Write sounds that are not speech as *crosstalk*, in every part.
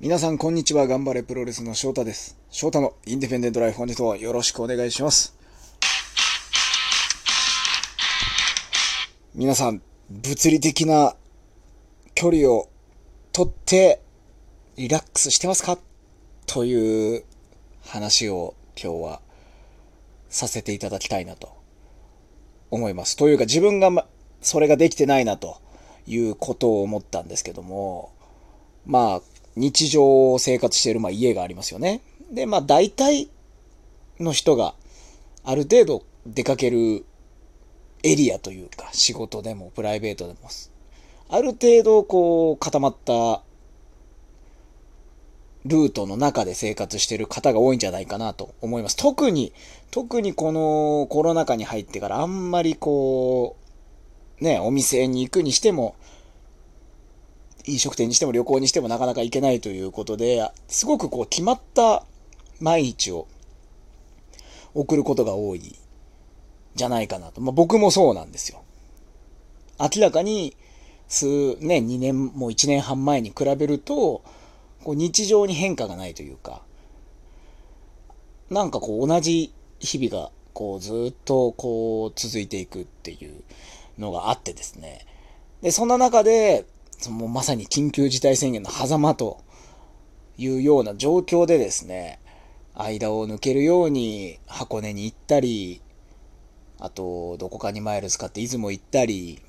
皆さんこんにちは。頑張れプロレスの翔太です。翔太のインディペンデントライフ本日もよろしくお願いします。皆さん、物理的な距離をとってリラックスしてますか？という話を今日はさせていただきたいなと思います。というか自分が、ま、それができてないなということを思ったんですけども、まあ、日常生活している、まあ、家がありますよね。で、まあ、大体の人がある程度出かけるエリアというか、仕事でもプライベートでも、ある程度こう固まったルートの中で生活してる方が多いんじゃないかなと思います。特に、特にこのコロナ禍に入ってからあんまりこう、ね、お店に行くにしても、飲食店にしても旅行にしてもなかなか行けないということで、すごくこう決まった毎日を送ることが多いじゃないかなと。まあ僕もそうなんですよ。明らかに数年、2年、もう1年半前に比べると、こう日常に変化がないというか、なんかこう同じ日々がこうずっとこう続いていくっていうのがあってですね。で、そんな中で、もうまさに緊急事態宣言の狭間というような状況でですね、間を抜けるように箱根に行ったり、あと、どこかにマイル使って出雲行ったり、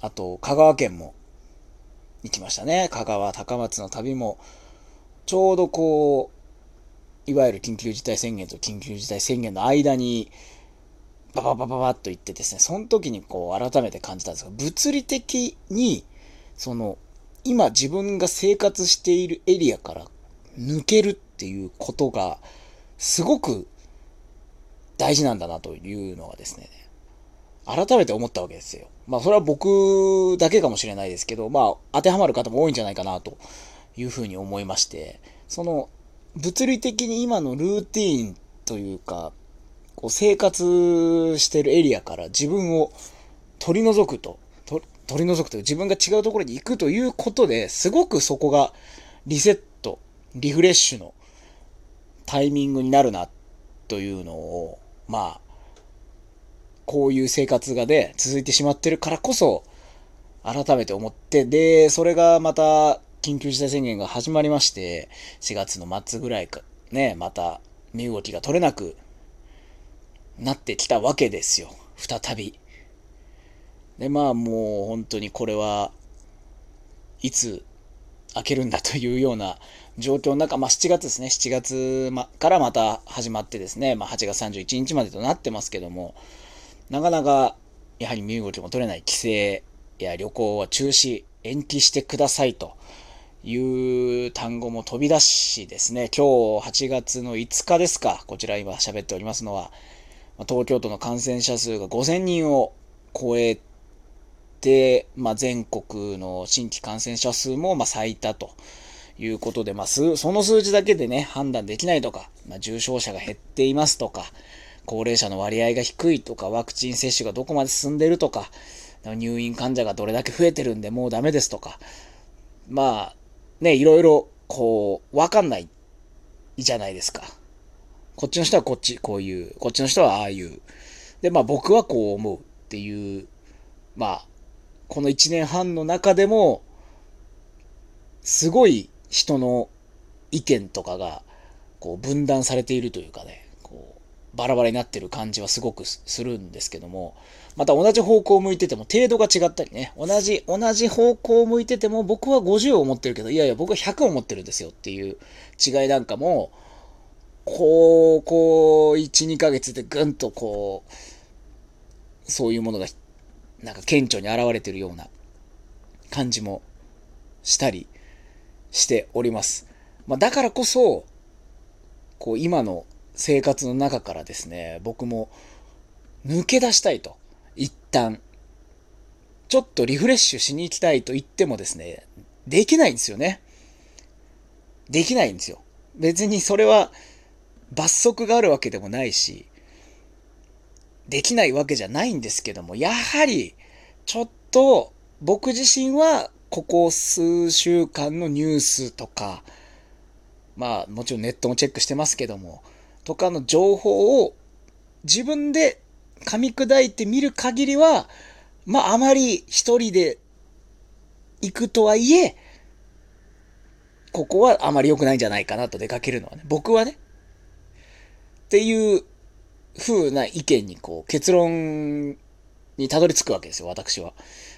あと、香川県も行きましたね。香川、高松の旅も、ちょうどこう、いわゆる緊急事態宣言と緊急事態宣言の間に、バババババッと行ってですね、その時にこう改めて感じたんですが、物理的にその、今自分が生活しているエリアから抜けるっていうことが、すごく大事なんだなというのはですね、改めて思ったわけですよ。まあそれは僕だけかもしれないですけど、まあ当てはまる方も多いんじゃないかなというふうに思いまして、その物理的に今のルーティーンというか、こう生活してるエリアから自分を取り除くと取り除くという自分が違うところに行くということですごくそこがリセット、リフレッシュのタイミングになるなというのを、まあ、こういう生活がで、ね、続いてしまってるからこそ、改めて思って、で、それがまた緊急事態宣言が始まりまして、4月の末ぐらいか、ね、また身動きが取れなくなってきたわけですよ。再び。で、まあもう本当にこれはいつ開けるんだというような状況の中、まあ7月ですね、7月からまた始まってですね、まあ8月31日までとなってますけども、なかなかやはり身動きも取れない規制や旅行は中止、延期してくださいという単語も飛び出しですね、今日8月の5日ですか、こちら今喋っておりますのは、東京都の感染者数が5000人を超えで、まあ、全国の新規感染者数もま最多ということで、まあ、その数字だけでね、判断できないとか、まあ、重症者が減っていますとか、高齢者の割合が低いとか、ワクチン接種がどこまで進んでるとか、入院患者がどれだけ増えてるんでもうダメですとか、まあ、ね、いろいろ、こう、わかんないじゃないですか。こっちの人はこっち、こういう、こっちの人はああいう。で、まあ僕はこう思うっていう、まあ、この1年半の中でも、すごい人の意見とかが、こう分断されているというかね、こう、バラバラになってる感じはすごくするんですけども、また同じ方向を向いてても程度が違ったりね、同じ、同じ方向を向いてても僕は50を持ってるけど、いやいや僕は100を持ってるんですよっていう違いなんかも、こう、こう、1、2ヶ月でぐんとこう、そういうものがなんか顕著に現れてるような感じもしたりしております。まあ、だからこそ、こう今の生活の中からですね、僕も抜け出したいと。一旦。ちょっとリフレッシュしに行きたいと言ってもですね、できないんですよね。できないんですよ。別にそれは罰則があるわけでもないし、できないわけじゃないんですけども、やはり、ちょっと、僕自身は、ここ数週間のニュースとか、まあもちろんネットもチェックしてますけども、とかの情報を自分で噛み砕いてみる限りは、まああまり一人で行くとはいえ、ここはあまり良くないんじゃないかなと出かけるのはね。僕はね。っていう風な意見にこう結論にたどり着くわけですよ、私は。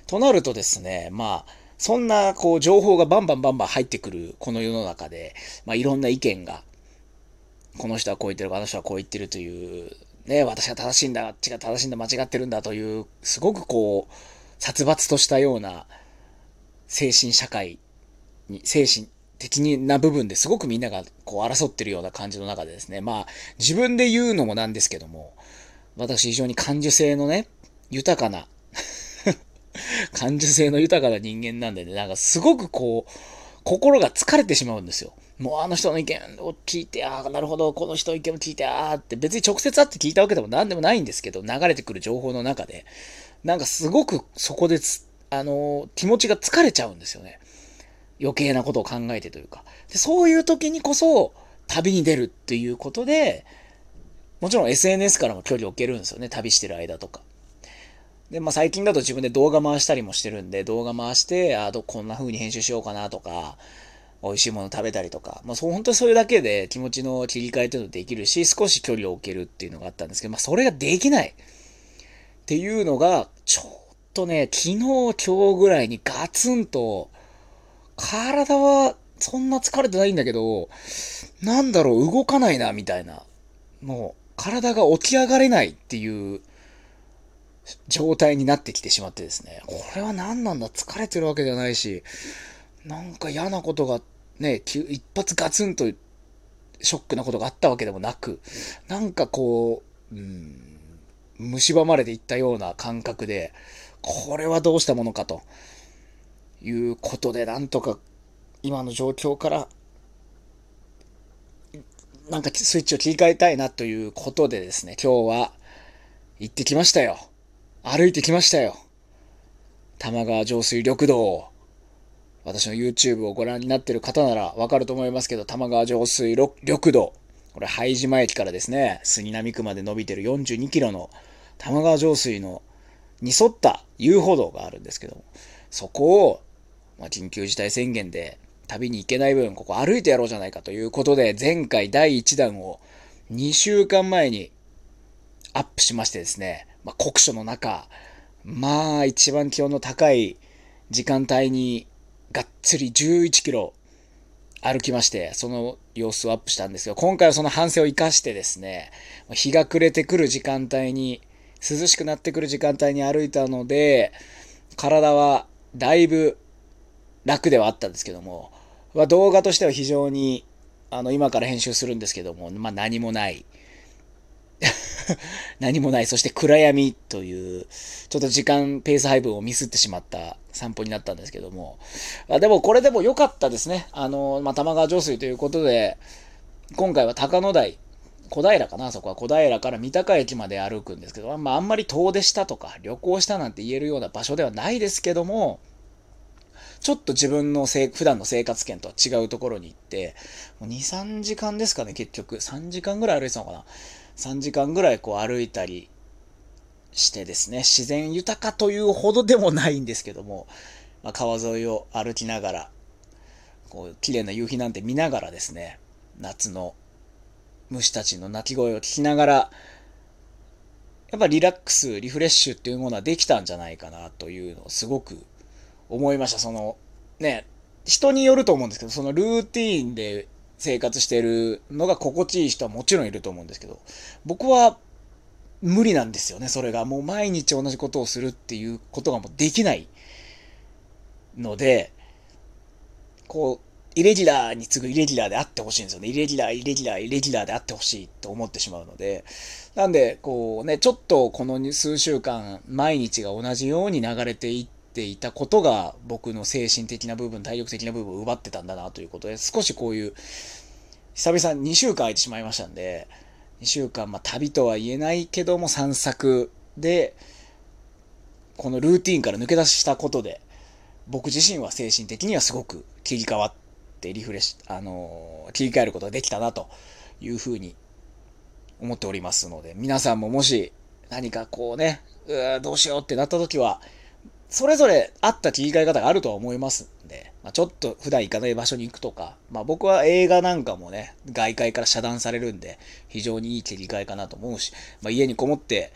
となるとですね、まあ、そんなこう情報がバンバンバンバン入ってくるこの世の中で、まあいろんな意見が、この人はこう言ってる、あの人はこう言ってるという、ね、私が正しいんだ、あっちが正しいんだ、間違ってるんだという、すごくこう、殺伐としたような精神社会に、精神的な部分ですごくみんながこう争ってるような感じの中でですね、まあ自分で言うのもなんですけども、私非常に感受性のね、豊かな *laughs* 感受性の豊かな人間なんでね、なんかすごくこう、心が疲れてしまうんですよ。もうあの人の意見を聞いて、ああ、なるほど、この人の意見を聞いて、ああって、別に直接会って聞いたわけでも何でもないんですけど、流れてくる情報の中で、なんかすごくそこであの、気持ちが疲れちゃうんですよね。余計なことを考えてというか。でそういう時にこそ、旅に出るっていうことで、もちろん SNS からも距離を置けるんですよね、旅してる間とか。で、まあ最近だと自分で動画回したりもしてるんで、動画回して、あどこんな風に編集しようかなとか、美味しいもの食べたりとか、まあそう、本当にそれだけで気持ちの切り替えというのできるし、少し距離を置けるっていうのがあったんですけど、まあそれができないっていうのが、ちょっとね、昨日、今日ぐらいにガツンと、体はそんな疲れてないんだけど、なんだろう、動かないな、みたいな。もう、体が起き上がれないっていう状態になってきてしまってですね。これは何なんだ？疲れてるわけじゃないし、なんか嫌なことがね、一発ガツンとショックなことがあったわけでもなく、なんかこう、うん、蝕まれていったような感覚で、これはどうしたものかということで、なんとか今の状況から、なんかスイッチを切り替えたいなということでですね、今日は行ってきましたよ。歩いてきましたよ。玉川上水緑道を私の YouTube をご覧になっている方ならわかると思いますけど、玉川上水緑道。これ、拝島駅からですね、杉並区まで伸びてる42キロの玉川上水のに沿った遊歩道があるんですけども、そこを、まあ、緊急事態宣言で旅に行けない分、ここ歩いてやろうじゃないかということで、前回第1弾を2週間前にアップしましてですね、まあ、酷暑の中、まあ一番気温の高い時間帯にがっつり11キロ歩きまして、その様子をアップしたんですが、今回はその反省を活かしてですね、日が暮れてくる時間帯に、涼しくなってくる時間帯に歩いたので、体はだいぶ楽ではあったんですけども、まあ、動画としては非常に、あの、今から編集するんですけども、まあ、何もない。*laughs* 何もない。そして暗闇という、ちょっと時間、ペース配分をミスってしまった散歩になったんですけども。あでも、これでも良かったですね。あの、まあ、玉川上水ということで、今回は高野台、小平かなそこは小平から三鷹駅まで歩くんですけど、まあ、あんまり遠出したとか、旅行したなんて言えるような場所ではないですけども、ちょっと自分のせ普段の生活圏とは違うところに行って、もう2、3時間ですかね、結局。3時間ぐらい歩いてたのかな。3時間ぐらいこう歩いたりしてですね、自然豊かというほどでもないんですけども、まあ、川沿いを歩きながら、こう、綺麗な夕日なんて見ながらですね、夏の虫たちの鳴き声を聞きながら、やっぱリラックス、リフレッシュっていうものはできたんじゃないかなというのをすごく思いました。その、ね、人によると思うんですけど、そのルーティーンで生活してるのが心地いい人はもちろんいると思うんですけど、僕は無理なんですよね、それが。もう毎日同じことをするっていうことがもうできないので、こう、イレギュラーに次ぐイレギュラーであってほしいんですよね。イレギュラー、イレギュラー、イレギュラーであってほしいと思ってしまうので。なんで、こうね、ちょっとこの数週間、毎日が同じように流れていって、ていたことが僕の精神的な部分、体力的な部分を奪ってたんだなということで、少しこういう、久々に2週間空いてしまいましたんで、2週間、まあ旅とは言えないけども散策で、このルーティンから抜け出したことで、僕自身は精神的にはすごく切り替わっってリフレッシュ、あのー、切り替えることができたなというふうに思っておりますので、皆さんももし何かこうね、うどうしようってなった時は、それぞれあった切り替え方があるとは思いますんで、まあ、ちょっと普段行かない場所に行くとか、まあ僕は映画なんかもね、外界から遮断されるんで、非常にいい切り替えかなと思うし、まあ家にこもって、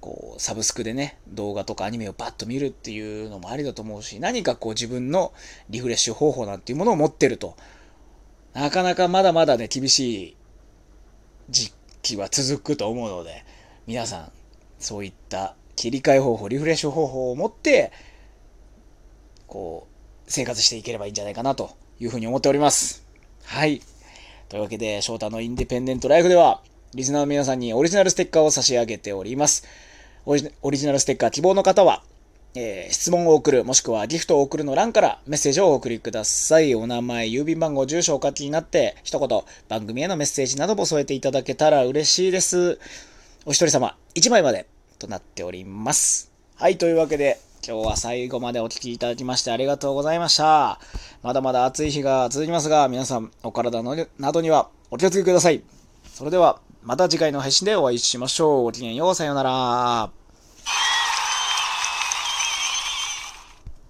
こう、サブスクでね、動画とかアニメをパッと見るっていうのもありだと思うし、何かこう自分のリフレッシュ方法なんていうものを持ってると、なかなかまだまだね、厳しい時期は続くと思うので、皆さん、そういった切り替え方法、リフレッシュ方法を持って、こう、生活していければいいんじゃないかなというふうに思っております。はい。というわけで、翔太のインディペンデントライフでは、リスナーの皆さんにオリジナルステッカーを差し上げております。オリジナルステッカー希望の方は、えー、質問を送る、もしくはギフトを送るの欄からメッセージをお送りください。お名前、郵便番号、住所をお書きになって、一言、番組へのメッセージなども添えていただけたら嬉しいです。お一人様、1枚までとなっております。はい、というわけで、今日は最後までお聴きいただきましてありがとうございました。まだまだ暑い日が続きますが、皆さん、お体のなどにはお気をつけください。それでは、また次回の配信でお会いしましょう。ごきげんよう、さようなら。